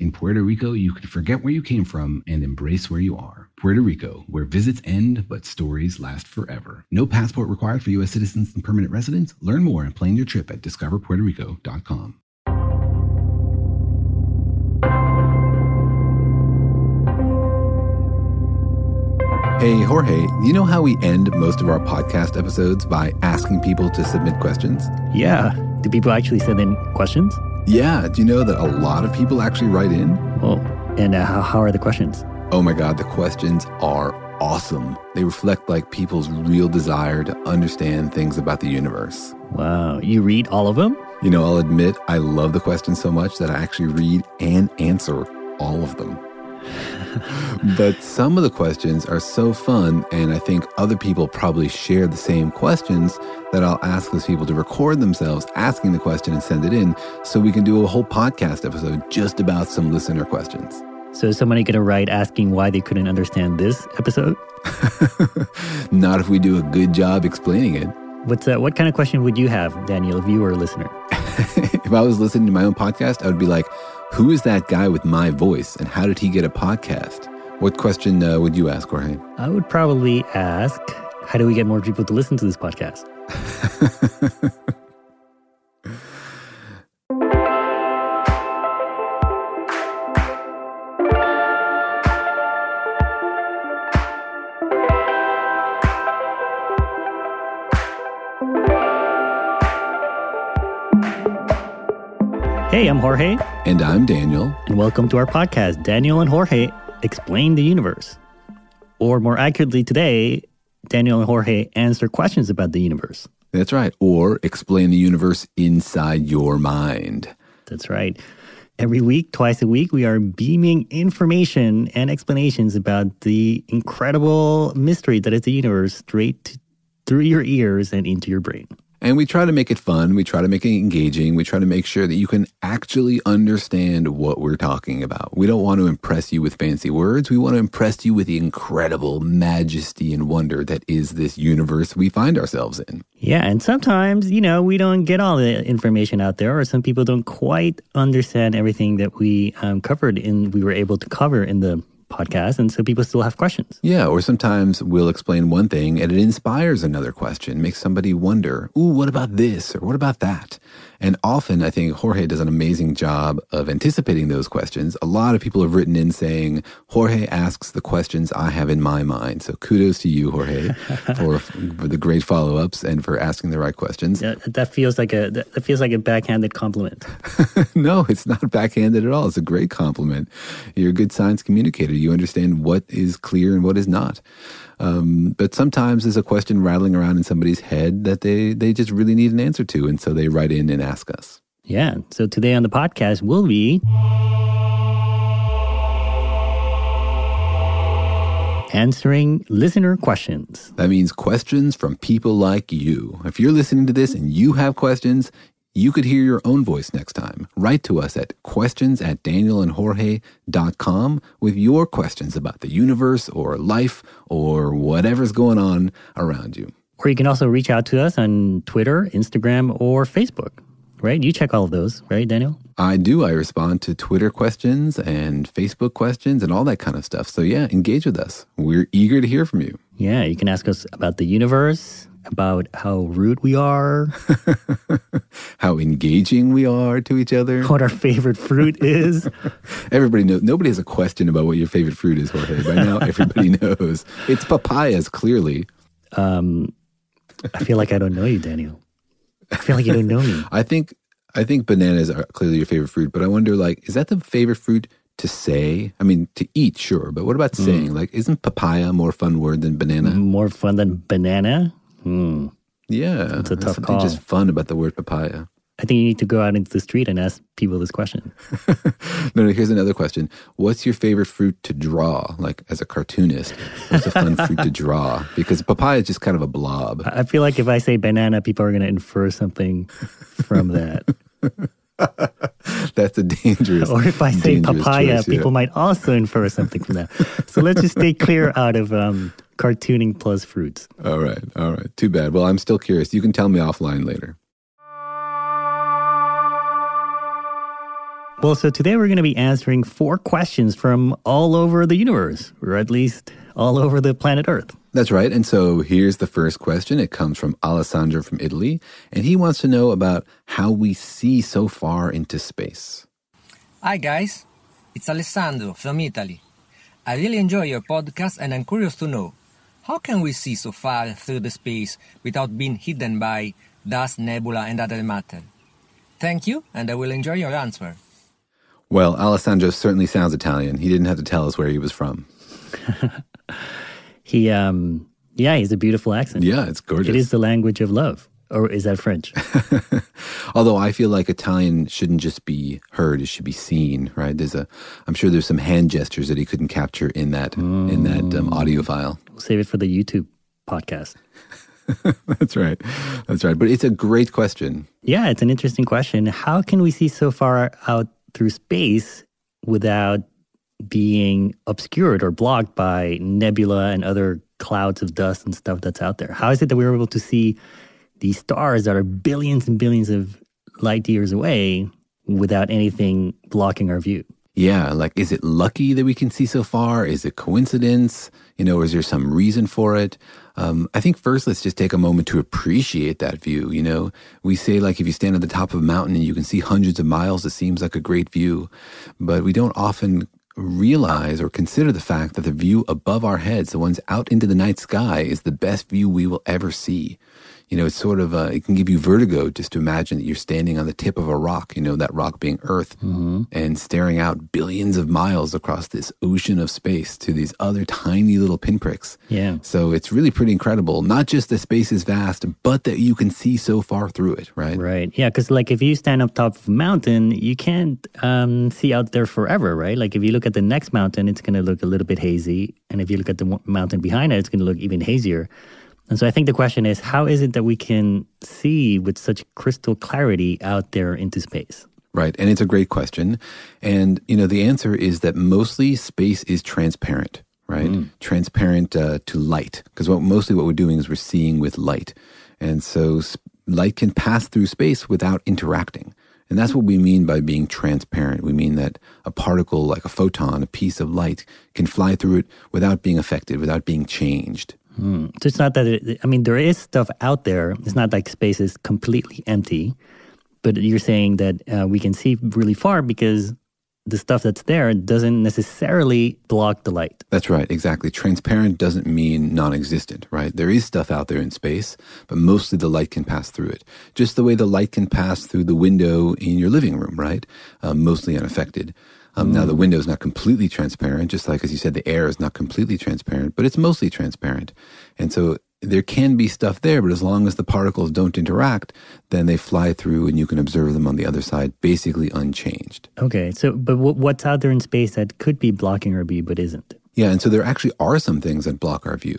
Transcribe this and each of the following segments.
In Puerto Rico, you can forget where you came from and embrace where you are. Puerto Rico, where visits end but stories last forever. No passport required for U.S. citizens and permanent residents. Learn more and plan your trip at discoverpuertorico.com. Hey, Jorge, you know how we end most of our podcast episodes by asking people to submit questions? Yeah. Do people actually send in questions? Yeah. Do you know that a lot of people actually write in? Oh, and uh, how, how are the questions? Oh my God, the questions are awesome. They reflect like people's real desire to understand things about the universe. Wow. You read all of them? You know, I'll admit I love the questions so much that I actually read and answer all of them. but some of the questions are so fun, and I think other people probably share the same questions that I'll ask those people to record themselves asking the question and send it in so we can do a whole podcast episode just about some listener questions. So is somebody going to write asking why they couldn't understand this episode? Not if we do a good job explaining it. What's that, what kind of question would you have, Daniel, if you were a listener? if I was listening to my own podcast, I would be like, who is that guy with my voice and how did he get a podcast? What question uh, would you ask, Jorge? I would probably ask, how do we get more people to listen to this podcast? Hey, I'm Jorge. And I'm Daniel. And welcome to our podcast, Daniel and Jorge Explain the Universe. Or more accurately, today, Daniel and Jorge answer questions about the universe. That's right. Or explain the universe inside your mind. That's right. Every week, twice a week, we are beaming information and explanations about the incredible mystery that is the universe straight through your ears and into your brain. And we try to make it fun. We try to make it engaging. We try to make sure that you can actually understand what we're talking about. We don't want to impress you with fancy words. We want to impress you with the incredible majesty and wonder that is this universe we find ourselves in. Yeah. And sometimes, you know, we don't get all the information out there, or some people don't quite understand everything that we um, covered in, we were able to cover in the podcast. And so people still have questions. Yeah. Or sometimes we'll explain one thing and it inspires another question, makes somebody wonder, ooh, what about this? Or what about that? And often I think Jorge does an amazing job of anticipating those questions. A lot of people have written in saying, Jorge asks the questions I have in my mind. So kudos to you, Jorge, for, for the great follow ups and for asking the right questions. Yeah, that feels like a that feels like a backhanded compliment. no, it's not backhanded at all. It's a great compliment. You're a good science communicator. You understand what is clear and what is not. Um, but sometimes there's a question rattling around in somebody's head that they, they just really need an answer to. And so they write in and ask us. Yeah. So today on the podcast will be answering listener questions. That means questions from people like you. If you're listening to this and you have questions, you could hear your own voice next time. Write to us at questions at danielandjorge.com with your questions about the universe or life or whatever's going on around you. Or you can also reach out to us on Twitter, Instagram, or Facebook, right? You check all of those, right, Daniel? I do. I respond to Twitter questions and Facebook questions and all that kind of stuff. So, yeah, engage with us. We're eager to hear from you. Yeah, you can ask us about the universe, about how rude we are, how engaging we are to each other, what our favorite fruit is. everybody knows. Nobody has a question about what your favorite fruit is, Jorge. By now, everybody knows. It's papayas, clearly. Um, I feel like I don't know you, Daniel. I feel like you don't know me. I think I think bananas are clearly your favorite fruit, but I wonder, like, is that the favorite fruit to say? I mean, to eat, sure, but what about mm. saying? Like, isn't papaya a more fun word than banana? More fun than banana? Hmm. Yeah, it's a tough something call. just fun about the word papaya. I think you need to go out into the street and ask people this question. no, no, here's another question. What's your favorite fruit to draw? Like as a cartoonist, what's a fun fruit to draw? Because papaya is just kind of a blob. I feel like if I say banana, people are going to infer something from that. That's a dangerous. Or if I say papaya, choice, people yeah. might also infer something from that. So let's just stay clear out of um, cartooning plus fruits. All right, all right. Too bad. Well, I'm still curious. You can tell me offline later. Well, so today we're going to be answering four questions from all over the universe, or at least all over the planet Earth. That's right. And so here's the first question. It comes from Alessandro from Italy, and he wants to know about how we see so far into space. Hi, guys. It's Alessandro from Italy. I really enjoy your podcast, and I'm curious to know how can we see so far through the space without being hidden by dust, nebula, and other matter? Thank you, and I will enjoy your answer. Well, Alessandro certainly sounds Italian. He didn't have to tell us where he was from. he, um, yeah, he's a beautiful accent. Yeah, it's gorgeous. It is the language of love. Or is that French? Although I feel like Italian shouldn't just be heard; it should be seen, right? There's a, I'm sure there's some hand gestures that he couldn't capture in that mm. in that um, audio file. We'll save it for the YouTube podcast. That's right. That's right. But it's a great question. Yeah, it's an interesting question. How can we see so far out through space without being obscured or blocked by nebula and other clouds of dust and stuff that's out there? How is it that we were able to see these stars that are billions and billions of light years away without anything blocking our view? Yeah, like is it lucky that we can see so far? Is it coincidence? You know, is there some reason for it? Um, I think first let's just take a moment to appreciate that view. You know, we say like if you stand at the top of a mountain and you can see hundreds of miles, it seems like a great view, but we don't often realize or consider the fact that the view above our heads, the ones out into the night sky, is the best view we will ever see you know, it's sort of, uh, it can give you vertigo just to imagine that you're standing on the tip of a rock, you know, that rock being Earth, mm-hmm. and staring out billions of miles across this ocean of space to these other tiny little pinpricks. Yeah. So it's really pretty incredible. Not just the space is vast, but that you can see so far through it, right? Right. Yeah. Because, like, if you stand up top of a mountain, you can't um, see out there forever, right? Like, if you look at the next mountain, it's going to look a little bit hazy. And if you look at the mountain behind it, it's going to look even hazier. And so I think the question is how is it that we can see with such crystal clarity out there into space? Right. And it's a great question. And, you know, the answer is that mostly space is transparent, right? Mm. Transparent uh, to light. Because what, mostly what we're doing is we're seeing with light. And so light can pass through space without interacting. And that's what we mean by being transparent. We mean that a particle, like a photon, a piece of light, can fly through it without being affected, without being changed. Hmm. So it's not that, it, I mean, there is stuff out there. It's not like space is completely empty, but you're saying that uh, we can see really far because the stuff that's there doesn't necessarily block the light. That's right, exactly. Transparent doesn't mean non existent, right? There is stuff out there in space, but mostly the light can pass through it. Just the way the light can pass through the window in your living room, right? Uh, mostly unaffected. Um, mm. Now, the window is not completely transparent, just like as you said, the air is not completely transparent, but it's mostly transparent. And so there can be stuff there, but as long as the particles don't interact, then they fly through and you can observe them on the other side, basically unchanged. Okay. So, but what's out there in space that could be blocking our view but isn't? Yeah, and so there actually are some things that block our view.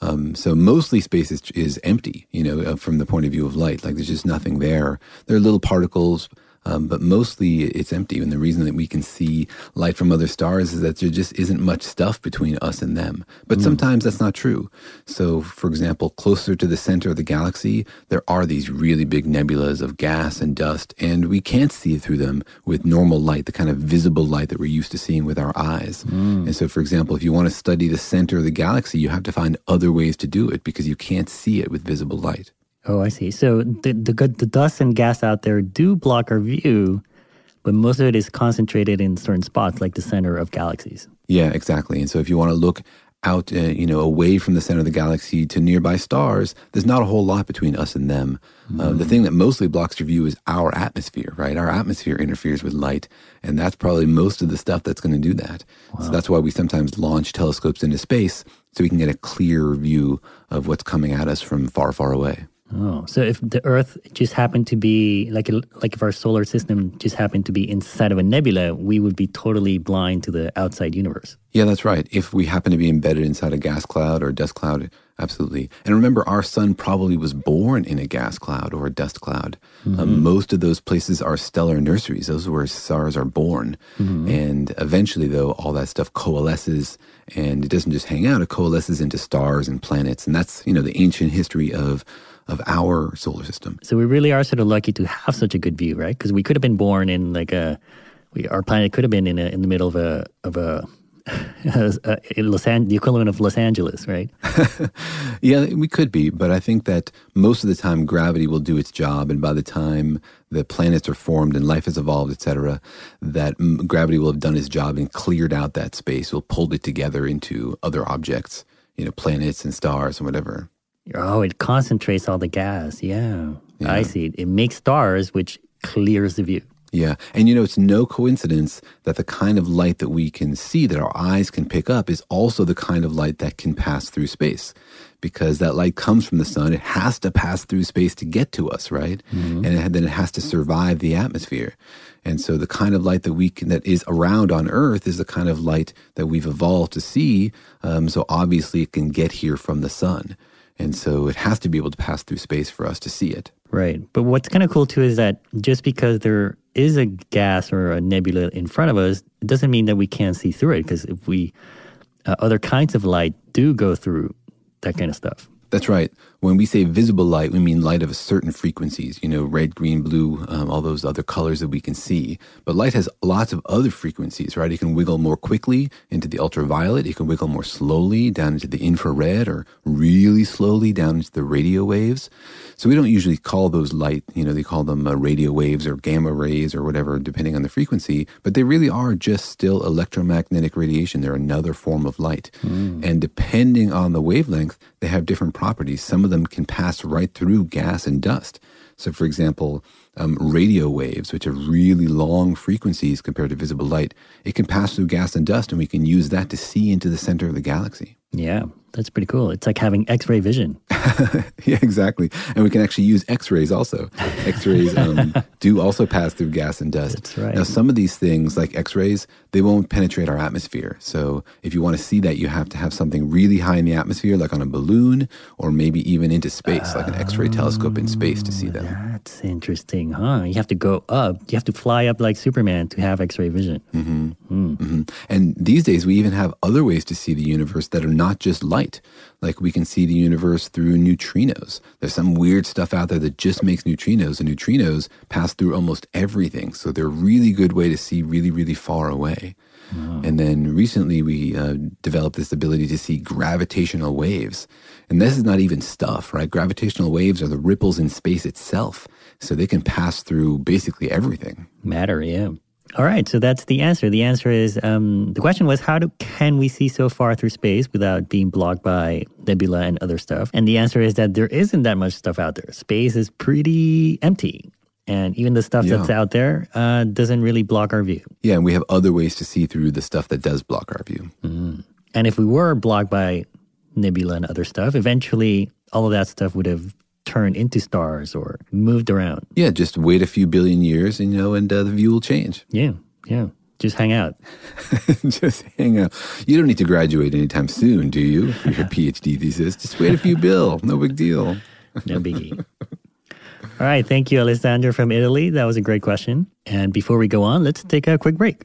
Um, so mostly space is, is empty, you know, uh, from the point of view of light. Like there's just nothing there. There are little particles, um, but mostly it's empty. And the reason that we can see light from other stars is that there just isn't much stuff between us and them. But mm. sometimes that's not true. So, for example, closer to the center of the galaxy, there are these really big nebulas of gas and dust, and we can't see through them with normal light, the kind of visible light that we're used to seeing with our eyes. Mm. And so, for example, if you want to study the center of the galaxy, you have to find other ways to do it because you can't see it with visible light. Oh, I see. So the, the the dust and gas out there do block our view, but most of it is concentrated in certain spots, like the center of galaxies. Yeah, exactly. And so if you want to look out, uh, you know, away from the center of the galaxy to nearby stars, there's not a whole lot between us and them. Mm. Uh, the thing that mostly blocks your view is our atmosphere, right? Our atmosphere interferes with light, and that's probably most of the stuff that's going to do that. Wow. So that's why we sometimes launch telescopes into space so we can get a clear view of what's coming at us from far, far away. Oh, so if the Earth just happened to be like like if our solar system just happened to be inside of a nebula, we would be totally blind to the outside universe. Yeah, that's right. If we happen to be embedded inside a gas cloud or a dust cloud, absolutely. And remember, our sun probably was born in a gas cloud or a dust cloud. Mm-hmm. Um, most of those places are stellar nurseries. Those are where stars are born. Mm-hmm. And eventually, though, all that stuff coalesces, and it doesn't just hang out. It coalesces into stars and planets, and that's you know the ancient history of of our solar system. So we really are sort of lucky to have such a good view, right? Because we could have been born in like a, we, our planet could have been in a, in the middle of a of a, Los An- the equivalent of Los Angeles, right? yeah, we could be, but I think that most of the time gravity will do its job, and by the time the planets are formed and life has evolved, etc., that gravity will have done its job and cleared out that space. Will pulled it together into other objects, you know, planets and stars and whatever. Oh, it concentrates all the gas. Yeah. yeah. I see. It makes stars, which clears the view. Yeah. And you know, it's no coincidence that the kind of light that we can see, that our eyes can pick up, is also the kind of light that can pass through space. Because that light comes from the sun, it has to pass through space to get to us, right? Mm-hmm. And it, then it has to survive the atmosphere. And so the kind of light that we can, that is around on Earth is the kind of light that we've evolved to see. Um, so obviously it can get here from the sun. And so it has to be able to pass through space for us to see it. Right. But what's kind of cool too is that just because there is a gas or a nebula in front of us, it doesn't mean that we can't see through it. Because if we, uh, other kinds of light do go through that kind of stuff. That's right. When we say visible light, we mean light of a certain frequencies, you know, red, green, blue, um, all those other colors that we can see. But light has lots of other frequencies, right? It can wiggle more quickly into the ultraviolet. It can wiggle more slowly down into the infrared or really slowly down into the radio waves. So we don't usually call those light, you know, they call them uh, radio waves or gamma rays or whatever, depending on the frequency, but they really are just still electromagnetic radiation. They're another form of light. Mm. And depending on the wavelength, they have different properties. Some of them can pass right through gas and dust. So, for example, um, radio waves, which have really long frequencies compared to visible light, it can pass through gas and dust, and we can use that to see into the center of the galaxy. Yeah, that's pretty cool. It's like having X ray vision. yeah, exactly. And we can actually use X rays also. X rays um, do also pass through gas and dust. That's right. Now, some of these things, like X rays, they won't penetrate our atmosphere. So, if you want to see that, you have to have something really high in the atmosphere, like on a balloon, or maybe even into space, like an X ray telescope in space to see them. That's interesting, huh? You have to go up. You have to fly up like Superman to have X ray vision. Mm-hmm. Mm. Mm-hmm. And these days, we even have other ways to see the universe that are not just light. Like we can see the universe through neutrinos. There's some weird stuff out there that just makes neutrinos, and neutrinos pass through almost everything. So they're a really good way to see really, really far away. Wow. And then recently we uh, developed this ability to see gravitational waves. And this is not even stuff, right? Gravitational waves are the ripples in space itself. So they can pass through basically everything. Matter, yeah. All right, so that's the answer. The answer is um, the question was how do, can we see so far through space without being blocked by nebula and other stuff? And the answer is that there isn't that much stuff out there. Space is pretty empty. And even the stuff yeah. that's out there uh, doesn't really block our view. Yeah, and we have other ways to see through the stuff that does block our view. Mm. And if we were blocked by nebula and other stuff, eventually all of that stuff would have turned into stars or moved around. Yeah, just wait a few billion years, and, you know, and uh, the view will change. Yeah, yeah. just hang out. just hang out. You don't need to graduate anytime soon, do you? For your PhD thesis. Just wait a few bill. No big deal. no biggie. All right. Thank you, Alessandro from Italy. That was a great question. And before we go on, let's take a quick break.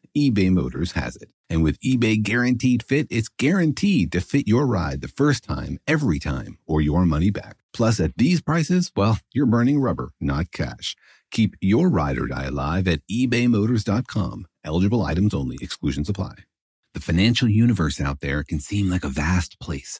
eBay Motors has it. And with eBay Guaranteed Fit, it's guaranteed to fit your ride the first time, every time, or your money back. Plus, at these prices, well, you're burning rubber, not cash. Keep your ride or die alive at ebaymotors.com. Eligible items only, exclusions apply. The financial universe out there can seem like a vast place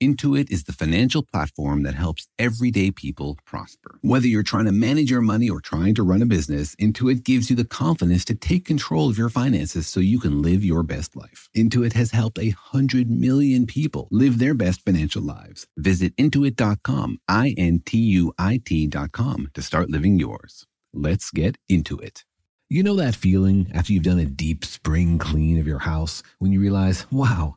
Intuit is the financial platform that helps everyday people prosper. Whether you're trying to manage your money or trying to run a business, Intuit gives you the confidence to take control of your finances so you can live your best life. Intuit has helped a hundred million people live their best financial lives. Visit intuit.com, I N T U I T.com to start living yours. Let's get into it. You know that feeling after you've done a deep spring clean of your house when you realize, wow,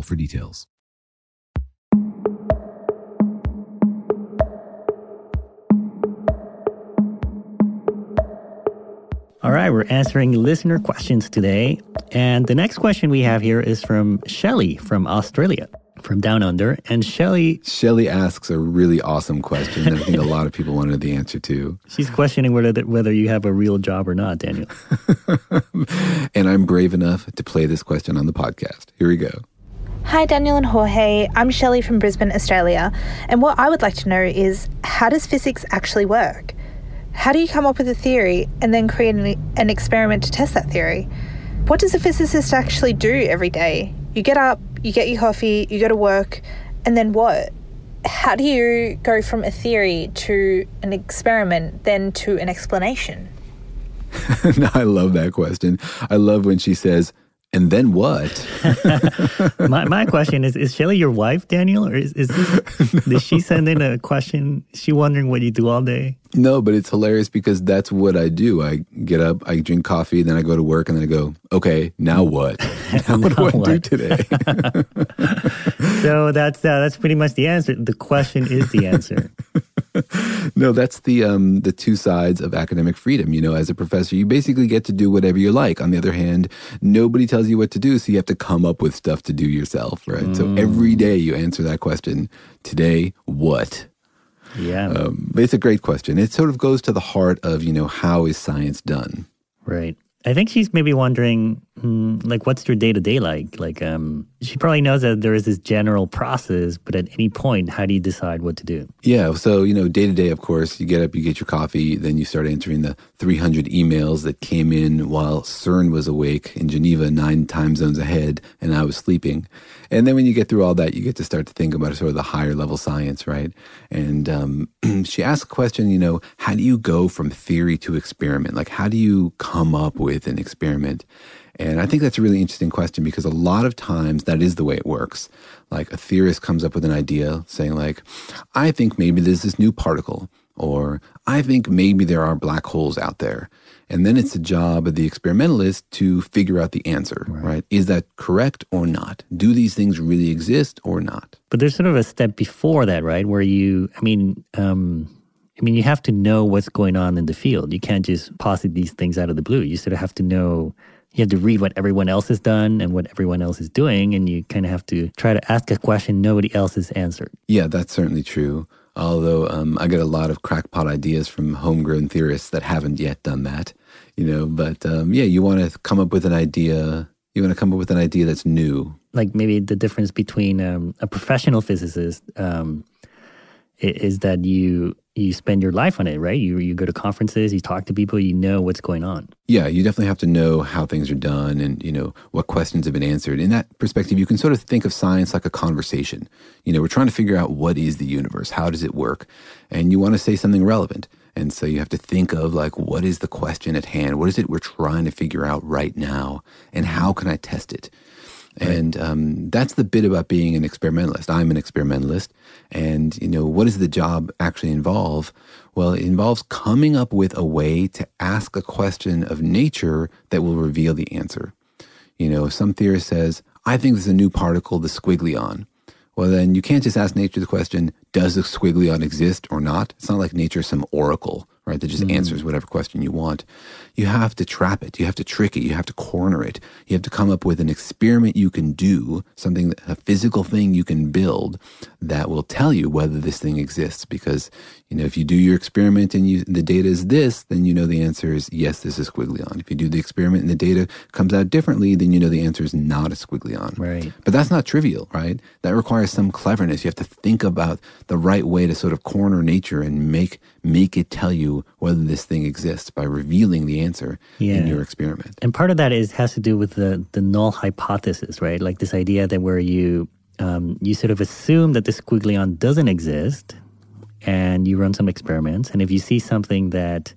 for details. All right, we're answering listener questions today. And the next question we have here is from Shelly from Australia, from Down Under. And Shelly. Shelly asks a really awesome question that I think a lot of people wanted the answer to. She's questioning whether, whether you have a real job or not, Daniel. and I'm brave enough to play this question on the podcast. Here we go. Hi, Daniel and Jorge. I'm Shelley from Brisbane, Australia. And what I would like to know is how does physics actually work? How do you come up with a theory and then create an, an experiment to test that theory? What does a physicist actually do every day? You get up, you get your coffee, you go to work, and then what? How do you go from a theory to an experiment, then to an explanation? no, I love that question. I love when she says, and then what? my, my question is Is Shelly your wife, Daniel? Or is, is this, no. did she send in a question? Is she wondering what you do all day? No, but it's hilarious because that's what I do. I get up, I drink coffee, then I go to work, and then I go, okay, now what? now what do I what? do today? so that's uh, that's pretty much the answer. The question is the answer. no, that's the um, the two sides of academic freedom. You know, as a professor, you basically get to do whatever you like. On the other hand, nobody tells you what to do, so you have to come up with stuff to do yourself, right? Mm. So every day you answer that question. Today, what? Yeah. Um, but it's a great question. It sort of goes to the heart of, you know, how is science done? Right. I think she's maybe wondering, mm, like, what's your day to day like? Like, um, she probably knows that there is this general process, but at any point, how do you decide what to do? Yeah. So, you know, day to day, of course, you get up, you get your coffee, then you start answering the 300 emails that came in while CERN was awake in Geneva, nine time zones ahead, and I was sleeping. And then when you get through all that, you get to start to think about sort of the higher level science, right? And um, she asked a question, you know, how do you go from theory to experiment? Like, how do you come up with an experiment? And I think that's a really interesting question because a lot of times that is the way it works. Like a theorist comes up with an idea saying like, I think maybe there's this new particle or I think maybe there are black holes out there. And then it's the job of the experimentalist to figure out the answer, right. right. Is that correct or not? Do these things really exist or not? But there's sort of a step before that, right? Where you, I mean, um, I mean, you have to know what's going on in the field. You can't just posit these things out of the blue. You sort of have to know you have to read what everyone else has done and what everyone else is doing, and you kind of have to try to ask a question nobody else has answered. Yeah, that's certainly true. Although um, I get a lot of crackpot ideas from homegrown theorists that haven't yet done that, you know. But um, yeah, you want to come up with an idea. You want to come up with an idea that's new. Like maybe the difference between um, a professional physicist um, is that you you spend your life on it, right? You you go to conferences, you talk to people, you know what's going on. Yeah, you definitely have to know how things are done and you know what questions have been answered. In that perspective, you can sort of think of science like a conversation. You know, we're trying to figure out what is the universe, how does it work, and you want to say something relevant. And so you have to think of like what is the question at hand? What is it we're trying to figure out right now, and how can I test it? Right. And um, that's the bit about being an experimentalist. I'm an experimentalist. And, you know, what does the job actually involve? Well, it involves coming up with a way to ask a question of nature that will reveal the answer. You know, some theorist says, I think there's a new particle, the squiggly-on. Well, then you can't just ask nature the question, does the squiggly-on exist or not? It's not like nature's some oracle right? That just mm. answers whatever question you want. You have to trap it. You have to trick it. You have to corner it. You have to come up with an experiment you can do, something, a physical thing you can build that will tell you whether this thing exists. Because, you know, if you do your experiment and you, the data is this, then you know the answer is yes, this is squiggly-on. If you do the experiment and the data comes out differently, then you know the answer is not a squiggly-on. Right. But that's not trivial, right? That requires some cleverness. You have to think about the right way to sort of corner nature and make make it tell you whether this thing exists by revealing the answer yeah. in your experiment. And part of that is has to do with the the null hypothesis, right? Like this idea that where you um, you sort of assume that the squiggly-on doesn't exist, and you run some experiments, and if you see something that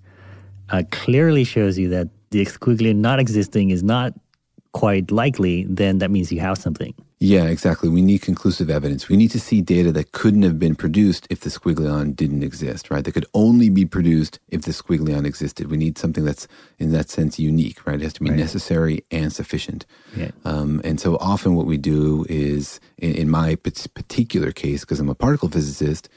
uh, clearly shows you that the squiggly not existing is not quite likely, then that means you have something. Yeah, exactly. We need conclusive evidence. We need to see data that couldn't have been produced if the squiggly-on didn't exist, right? That could only be produced if the squiggly-on existed. We need something that's, in that sense, unique, right? It has to be right. necessary and sufficient. Yeah. Um, and so often what we do is, in, in my particular case, because I'm a particle physicist,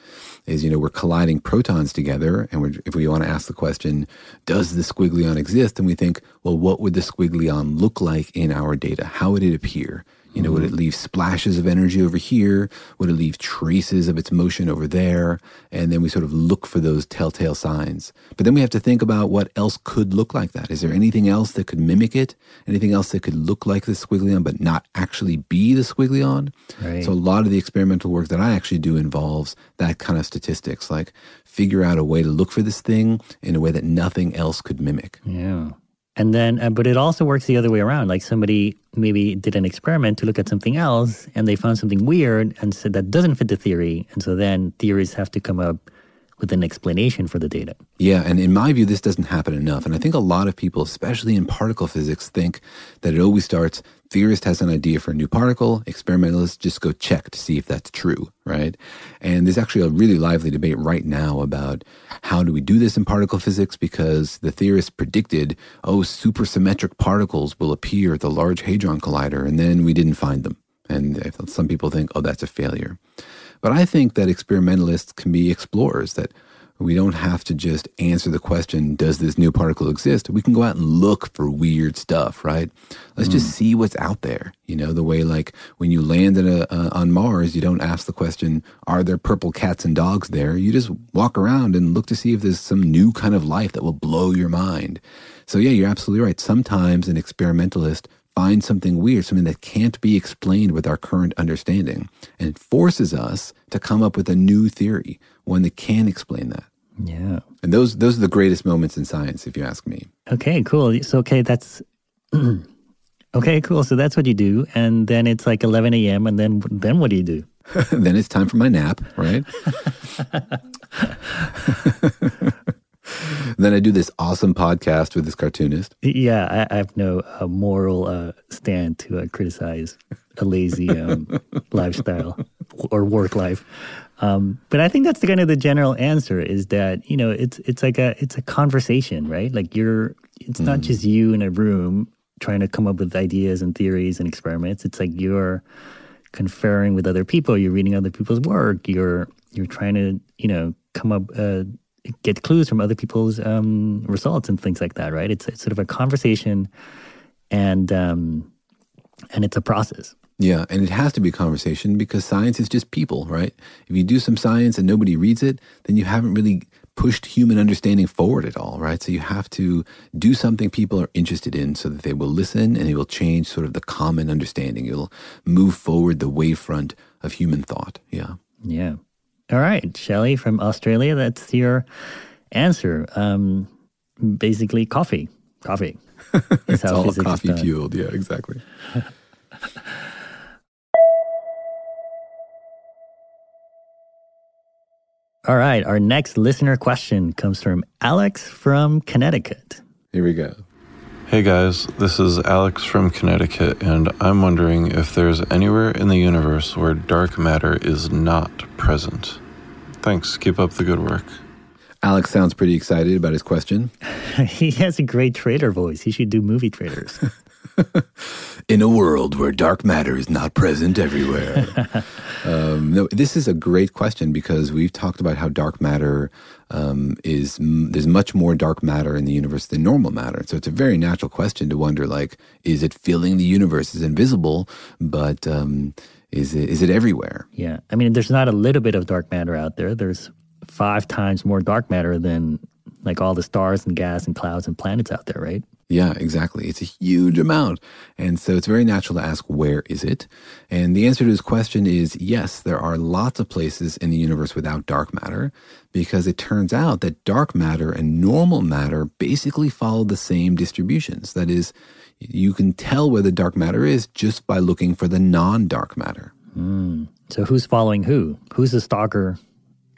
is, you know, we're colliding protons together. And if we want to ask the question, does the squiggly-on exist? And we think, well, what would the squiggly-on look like in our data? How would it appear? You know, would it leave splashes of energy over here? Would it leave traces of its motion over there? And then we sort of look for those telltale signs. But then we have to think about what else could look like that. Is there anything else that could mimic it? Anything else that could look like the squiggly-on but not actually be the squiggly-on? Right. So a lot of the experimental work that I actually do involves that kind of statistics, like figure out a way to look for this thing in a way that nothing else could mimic. Yeah. And then, uh, but it also works the other way around. Like somebody maybe did an experiment to look at something else and they found something weird and said that doesn't fit the theory. And so then theories have to come up with an explanation for the data. Yeah, and in my view, this doesn't happen enough. And I think a lot of people, especially in particle physics, think that it always starts theorist has an idea for a new particle, experimentalists just go check to see if that's true, right? And there's actually a really lively debate right now about how do we do this in particle physics because the theorists predicted, oh, supersymmetric particles will appear at the Large Hadron Collider, and then we didn't find them. And some people think, oh, that's a failure. But I think that experimentalists can be explorers, that We don't have to just answer the question, does this new particle exist? We can go out and look for weird stuff, right? Let's just see what's out there. You know, the way like when you land a, uh, on Mars, you don't ask the question, are there purple cats and dogs there? You just walk around and look to see if there's some new kind of life that will blow your mind. So yeah, you're absolutely right. Sometimes an experimentalist finds something weird, something that can't be explained with our current understanding, and it forces us to come up with a new theory, one that can explain that. Yeah. And those those are the greatest moments in science, if you ask me. Okay, cool. So, okay, that's okay, cool. So that's what you do, and then it's like 11 a.m. And then then what do you do? then it's time for my nap, right? then I do this awesome podcast with this cartoonist. Yeah, I, I have no uh, moral uh, stand to uh, criticize a lazy um, lifestyle or work life. Um, but I think that's the kind of the general answer is that you know it's it's like a it's a conversation, right? Like you're it's not just you in a room trying to come up with ideas and theories and experiments. It's like you're conferring with other people. You're reading other people's work. You're you're trying to you know come up uh, get clues from other people's um, results and things like that, right? It's, it's sort of a conversation, and um, and it's a process. Yeah, and it has to be a conversation because science is just people, right? If you do some science and nobody reads it, then you haven't really pushed human understanding forward at all, right? So you have to do something people are interested in so that they will listen and it will change sort of the common understanding. It'll move forward the wavefront of human thought. Yeah. Yeah. All right, Shelley from Australia, that's your answer. Um, basically, coffee. Coffee. it's all coffee fueled. Yeah, exactly. All right, our next listener question comes from Alex from Connecticut. Here we go. Hey guys, this is Alex from Connecticut, and I'm wondering if there's anywhere in the universe where dark matter is not present. Thanks, keep up the good work. Alex sounds pretty excited about his question. he has a great trader voice. He should do movie traders. In a world where dark matter is not present everywhere. um, no, this is a great question because we've talked about how dark matter um, is, m- there's much more dark matter in the universe than normal matter. So it's a very natural question to wonder, like, is it filling the universe? It's invisible, but um, is, it, is it everywhere? yeah. I mean, there's not a little bit of dark matter out there. There's five times more dark matter than like all the stars and gas and clouds and planets out there, right? Yeah, exactly. It's a huge amount. And so it's very natural to ask, where is it? And the answer to this question is yes, there are lots of places in the universe without dark matter because it turns out that dark matter and normal matter basically follow the same distributions. That is, you can tell where the dark matter is just by looking for the non dark matter. Hmm. So who's following who? Who's the stalker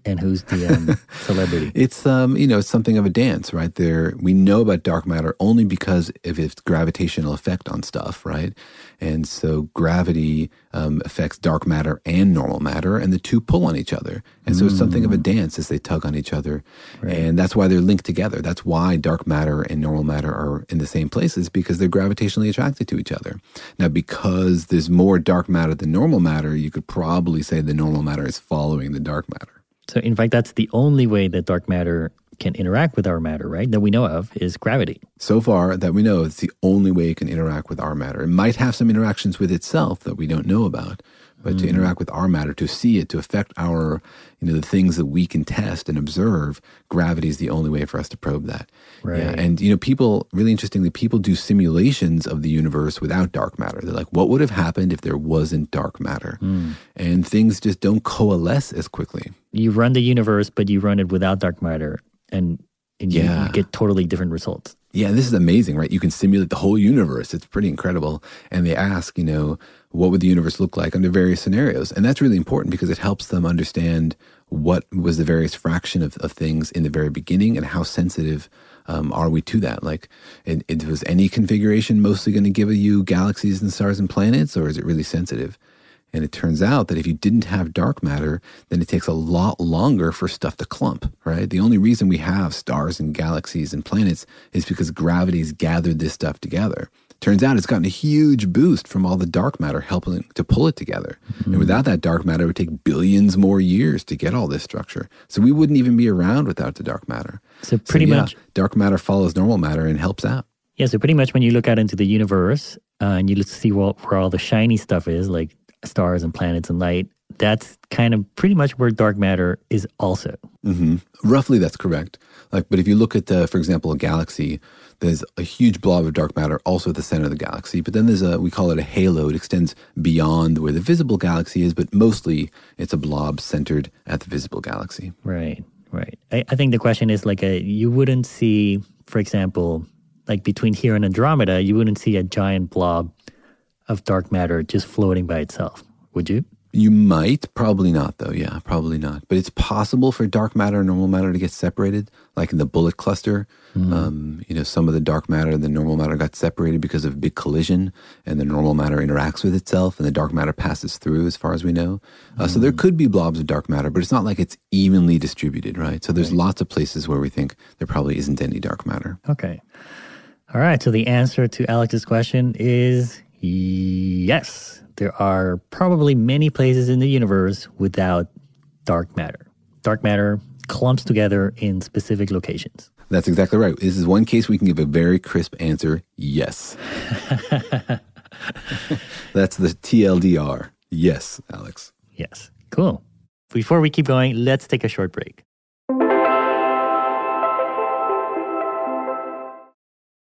and who's the um, celebrity? It's um, you know, it's something of a dance, right? There, we know about dark matter only because of its gravitational effect on stuff, right? And so gravity um, affects dark matter and normal matter, and the two pull on each other. And so it's something of a dance as they tug on each other, and that's why they're linked together. That's why dark matter and normal matter are in the same places because they're gravitationally attracted to each other. Now, because there's more dark matter than normal matter, you could probably say the normal matter is following the dark matter. So in fact, that's the only way that dark matter can interact with our matter, right? That we know of is gravity. So far that we know, it's the only way it can interact with our matter. It might have some interactions with itself that we don't know about, but to hmm. interact with our matter, to see it, to affect our, you know, the things that we can test and observe, gravity is the only way for us to probe that. Right. Yeah, and you know, people really interestingly, people do simulations of the universe without dark matter. They're like, what would have happened if there wasn't dark matter? Hmm. And things just don't coalesce as quickly. You run the universe, but you run it without dark matter, and, and you, Yeah. you get totally different results. Yeah, this is amazing, right? You can simulate the whole universe. It's pretty incredible. And they ask, you know, what would the universe look like under various scenarios? And that's really important because it helps them understand what was the various fraction of, of things in the very beginning and how sensitive um, are we to that? Like, it, it was any configuration mostly going to give you galaxies and stars and planets, or is it really sensitive? And it turns out that if you didn't have dark matter, then it takes a lot longer for stuff to clump, right? The only reason we have stars and galaxies and planets is because gravity's gathered this stuff together. Turns out it's gotten a huge boost from all the dark matter helping to pull it together. Mm-hmm. And without that dark matter, it would take billions more years to get all this structure. So we wouldn't even be around without the dark matter. So pretty so, yeah, much dark matter follows normal matter and helps out. Yeah, so pretty much when you look out into the universe uh, and you see where, where all the shiny stuff is, like stars and planets and light, that's kind of pretty much where dark matter is also. Mm-hmm. Roughly, that's correct. Like, but if you look at, the, for example, a galaxy, there's a huge blob of dark matter also at the center of the galaxy. But then there's a we call it a halo. It extends beyond where the visible galaxy is, but mostly it's a blob centered at the visible galaxy. Right, right. I, I think the question is like a you wouldn't see, for example, like between here and Andromeda, you wouldn't see a giant blob of dark matter just floating by itself, would you? You might, probably not, though. Yeah, probably not. But it's possible for dark matter and normal matter to get separated, like in the bullet cluster. Mm. Um, you know, some of the dark matter and the normal matter got separated because of a big collision, and the normal matter interacts with itself, and the dark matter passes through, as far as we know. Uh, mm. So there hmm. could be blobs of dark matter, but it's not like it's evenly distributed, right? So there's right. lots of places where we think there probably isn't any dark matter. Okay. All right. So the answer to Alex's question is yes there are probably many places in the universe without dark matter. Dark matter clumps together in specific locations. That's exactly right. This is one case we can give a very crisp answer yes. That's the TLDR. Yes, Alex. Yes. Cool. Before we keep going, let's take a short break.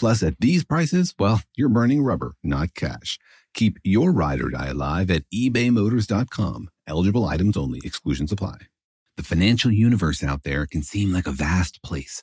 Plus, at these prices, well, you're burning rubber, not cash. Keep your ride or die alive at ebaymotors.com. Eligible items only, exclusions apply. The financial universe out there can seem like a vast place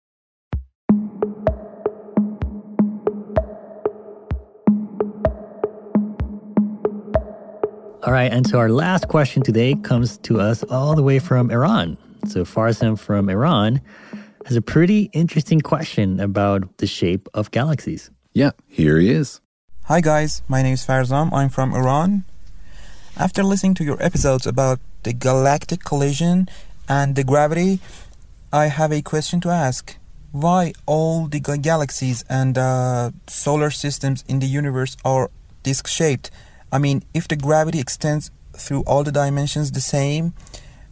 All right, and so our last question today comes to us all the way from Iran. So Farzam from Iran has a pretty interesting question about the shape of galaxies. Yeah, here he is. Hi guys, my name is Farzam. I'm from Iran. After listening to your episodes about the galactic collision and the gravity, I have a question to ask. Why all the galaxies and uh, solar systems in the universe are disc shaped? I mean, if the gravity extends through all the dimensions the same,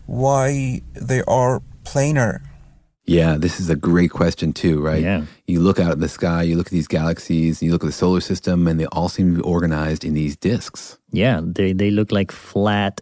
why they are planar? Yeah, this is a great question too, right? Yeah. You look out at the sky, you look at these galaxies, you look at the solar system, and they all seem to be organized in these disks. Yeah, they they look like flat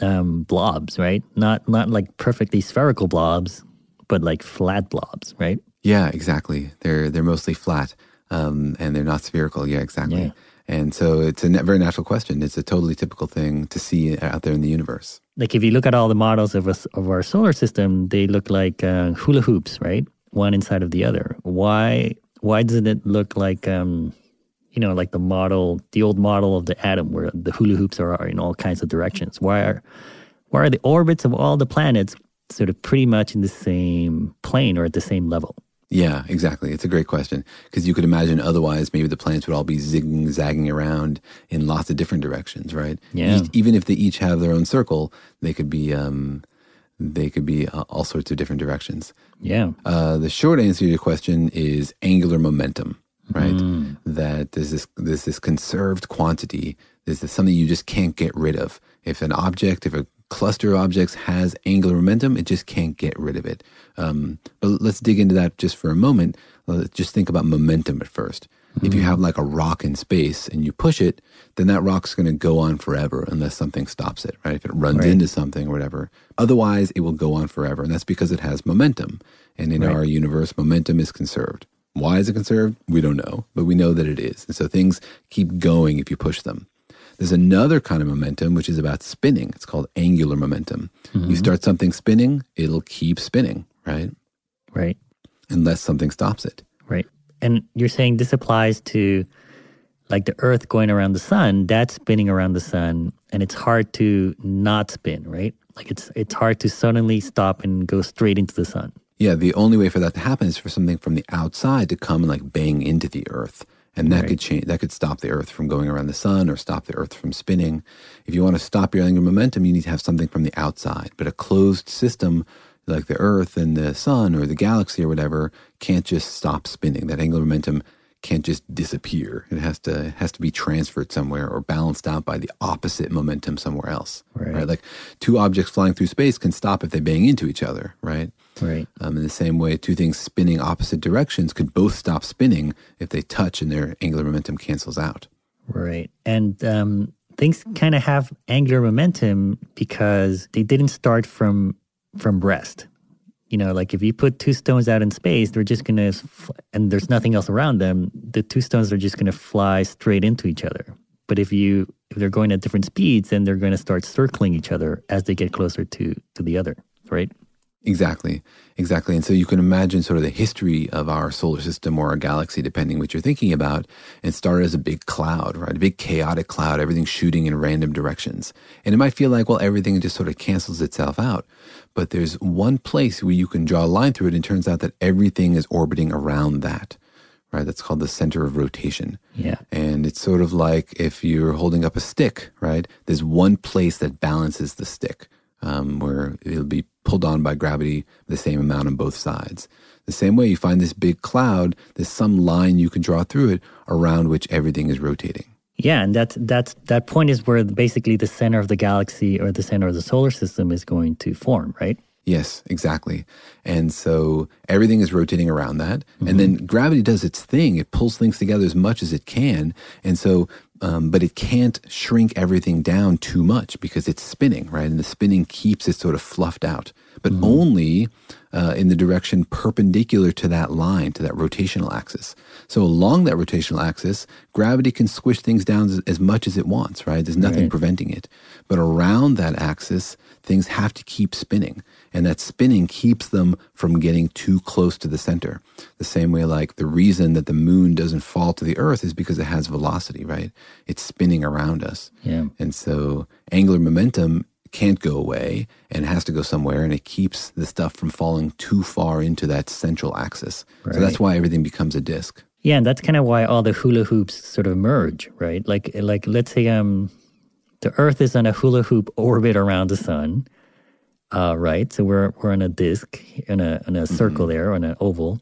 um, blobs, right? Not not like perfectly spherical blobs, but like flat blobs, right? Yeah, exactly. They're they're mostly flat, um, and they're not spherical. Yeah, exactly. Yeah. And so it's a very natural question. It's a totally typical thing to see out there in the universe. Like if you look at all the models of us of our solar system, they look like uh, hula hoops, right? One inside of the other. Why why doesn't it look like um, you know, like the model, the old model of the atom, where the hula hoops are, are in all kinds of directions? Why are why are the orbits of all the planets sort of pretty much in the same plane or at the same level? Yeah, exactly. It's a great question because you could imagine otherwise maybe the planets would all be zigging, zagging around in lots of different directions, right? Yeah. Each- even if they each have their own circle, they could be um, they could be uh, all sorts of different directions. Yeah. Uh, the short answer to your question is angular momentum, right? That there's this there's this conserved quantity. There's this something you just can't get rid of. If an object, if a cluster of objects has angular momentum, it just can't get rid of it. Um, but let's dig into that just for a moment. Let's just think about momentum at first. If you have like a rock in space and you push it, then that rock's going to go on forever unless something stops it, right? If it runs Right. into something or whatever. Otherwise, it will go on forever. And that's because it has momentum. And in Right. our universe, momentum is conserved. Why is it conserved? We don't know, but we know that it is. And so things keep going if you push them. There's another kind of momentum, which is about spinning. It's called angular momentum. You mm-hmm. start something spinning, it'll keep spinning, right? Right. Unless something stops it. Right. And you're saying this applies to like the earth going around the sun, that's spinning around the sun and it's hard to not spin, right? Like it's it's hard to suddenly stop and go straight into the sun. Yeah, the only way for that to happen is for something from the outside to come and like bang into the earth. And that Right. could change that could stop the earth from going around the sun or stop the earth from spinning. If you want to stop your angular momentum, you need to have something from the outside. But a closed system like the earth and the sun or the galaxy or whatever can't just stop spinning. That angular momentum can't just disappear. It has to it has to be transferred somewhere or balanced out by the opposite momentum somewhere else. Right. Like two objects flying through space can stop if they bang into each other, right? Right. Um, in the same way, two things spinning opposite directions could both stop spinning if they touch and their angular momentum cancels out. Right. And um, things kind of have angular momentum because they didn't start from from rest. You know, like if you put two stones out in space, they're just going to, and there's nothing else around them, the two stones are just going to fly straight into each other. But if you, if they're going at different speeds, then they're going to start circling each other as they get closer to, to the other, right? Exactly, exactly. And so you can imagine sort of the history of our solar system or our galaxy, depending what you're thinking about. It started as a big cloud, right? A big chaotic cloud, everything shooting in random directions. And it might feel like, well, everything just sort of cancels itself out. But there's one place where you can draw a line through it, and it turns out that everything is orbiting around that, right? That's called the center of rotation. Yeah. And it's sort of like if you're holding up a stick, right? There's one place that balances the stick um, where it'll be pulled on by gravity the same amount on both sides. The same way you find this big cloud, there's some line you can draw through it around which everything is rotating. Yeah, and that's that's that point is where basically the center of the galaxy or the center of the solar system is going to form, right? Yes, exactly. And so everything is rotating around that. And then gravity does its thing. It pulls things together as much as it can. And so, um, but it can't shrink everything down too much because it's spinning, right? And the spinning keeps it sort of fluffed out, but only uh, in the direction perpendicular to that line, to that rotational axis. So along that rotational axis, gravity can squish things down as, as much as it wants, right? There's nothing Right. preventing it. But around that axis, things have to keep spinning. And that spinning keeps them from getting too close to the center. The same way, like the reason that the moon doesn't fall to the earth is because it has velocity, right? It's spinning around us. Yeah. And so angular momentum can't go away and has to go somewhere and it keeps the stuff from falling too far into that central axis. So that's why everything becomes a disk. Yeah, and that's kind of why all the hula hoops sort of merge, right? Like, like let's say um, the Earth is on a hula hoop orbit around the sun, uh, right? So we're we're on a disk, in a in a circle there, on an oval,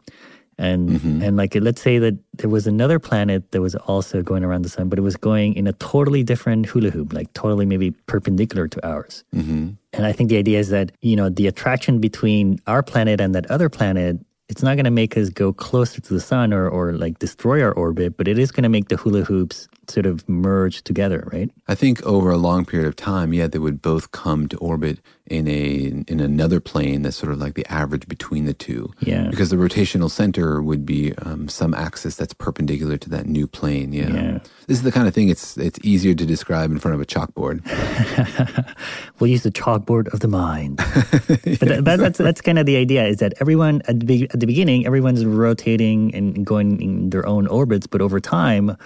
and mm-hmm. and like let's say that there was another planet that was also going around the sun, but it was going in a totally different hula hoop, like totally maybe perpendicular to ours. Mm-hmm. And I think the idea is that, you know, the attraction between our planet and that other planet, it's not going to make us go closer to the sun or, or like destroy our orbit, but it is going to make the hula hoops sort of merge together, right? I think over a long period of time, yeah, they would both come to orbit in a in another plane that's sort of like the average between the two. Yeah. Because the rotational center would be um, some axis that's perpendicular to that new plane. Yeah. Yeah. This is the kind of thing it's it's easier to describe in front of a chalkboard. We'll use the chalkboard of the mind. but, that, but that's that's kind of the idea is that everyone at the be- at the beginning, everyone's rotating and going in their own orbits, but over time,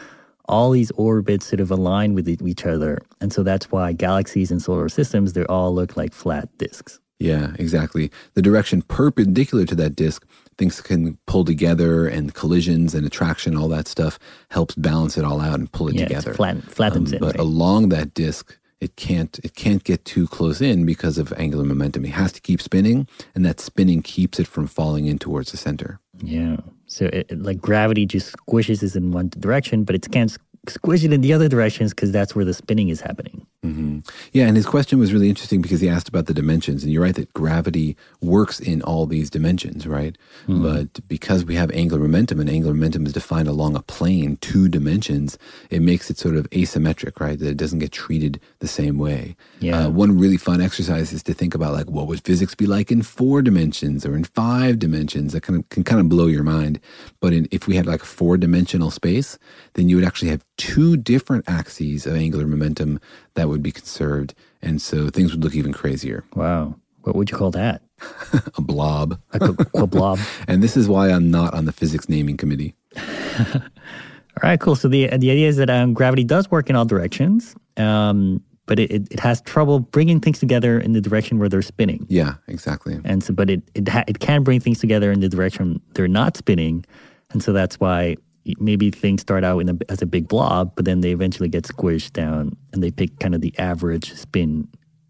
all these orbits sort of align with each other, and so that's why galaxies and solar systems they all look like flat disks. Yeah, exactly. The direction perpendicular to that disk, things can pull together, and collisions and attraction, all that stuff helps balance it all out and pull it Yeah, together. Um, flat- flattens it, But right? along that disk, it can't it can't get too close in because of angular momentum. It has to keep spinning, and that spinning keeps it from falling in towards the center. Yeah. So it, it- like gravity just squishes it in one direction, but it can't squish it in the other directions because that's where the spinning is happening. Hmm Yeah, and his question was really interesting because he asked about the dimensions, and you're right that gravity works in all these dimensions, right? But because we have angular momentum, and angular momentum is defined along a plane, two dimensions, it makes it sort of asymmetric, right? That it doesn't get treated the same way. Yeah. Uh, one really fun exercise is to think about like what would physics be like in four dimensions or in five dimensions. That kind of can kind of blow your mind. But in, if we had like a four dimensional space, then you would actually have two different axes of angular momentum that would be conserved, and so things would look even crazier. Wow. What would you call that? A blob. A qu- quablob. And this is why I'm not on the physics naming committee. All right, cool. So the the idea is that um, gravity does work in all directions, um, but it, it, it has trouble bringing things together in the direction where they're spinning. Yeah, exactly. And so, but it it, ha- it can bring things together in the direction they're not spinning, and so that's why maybe things start out in a, as a big blob, but then they eventually get squished down, and they pick kind of the average spin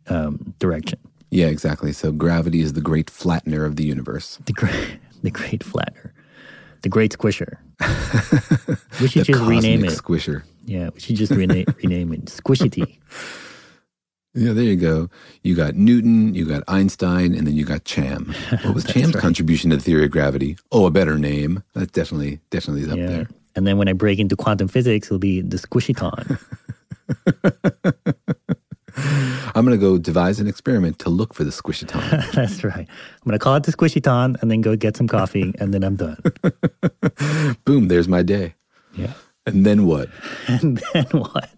um, direction. Yeah, exactly. So gravity is the great flattener of the universe. The great the great flatter, the great squisher. we should just rename it. Squisher. Yeah, we should just rename rename it Squishy Tea. Yeah, there you go. You got Newton, you got Einstein, and then you got Cham. What was Cham's right. contribution to the theory of gravity? Oh, a better name. That definitely, definitely is up Yeah. there. And then when I break into quantum physics, it'll be the Squishyton. I'm going to go devise an experiment to look for the squishaton. That's right. I'm going to call it the Squishyton and then go get some coffee and then I'm done. Boom, there's my day. Yeah. And then what? And then what?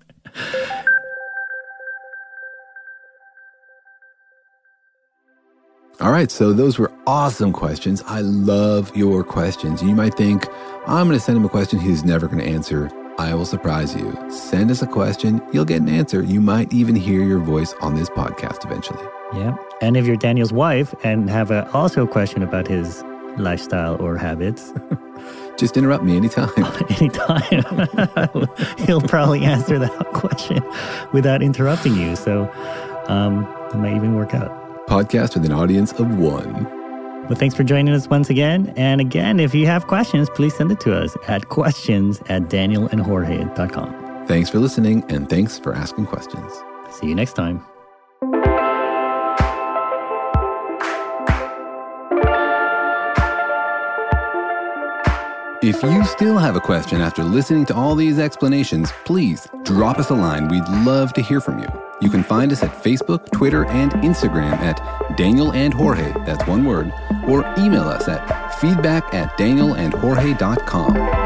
All right, so those were awesome questions. I love your questions. You might think, I'm going to send him a question he's never going to answer. I will surprise you. Send us a question, you'll get an answer. You might even hear your voice on this podcast eventually. Yeah. And if you're Daniel's wife and have a, also a question about his lifestyle or habits, Just interrupt me anytime. anytime, he'll probably answer that question without interrupting you. So um, it might even work out. Podcast with an audience of one. Well, thanks for joining us once again. And again, if you have questions, please send it to us at questions at danielandjorge.com. Thanks for listening, and thanks for asking questions. See you next time. If you still have a question after listening to all these explanations, please drop us a line. We'd love to hear from you. You can find us at Facebook, Twitter, and Instagram at Daniel and Jorge, that's one word, or email us at feedback at danielandjorge.com.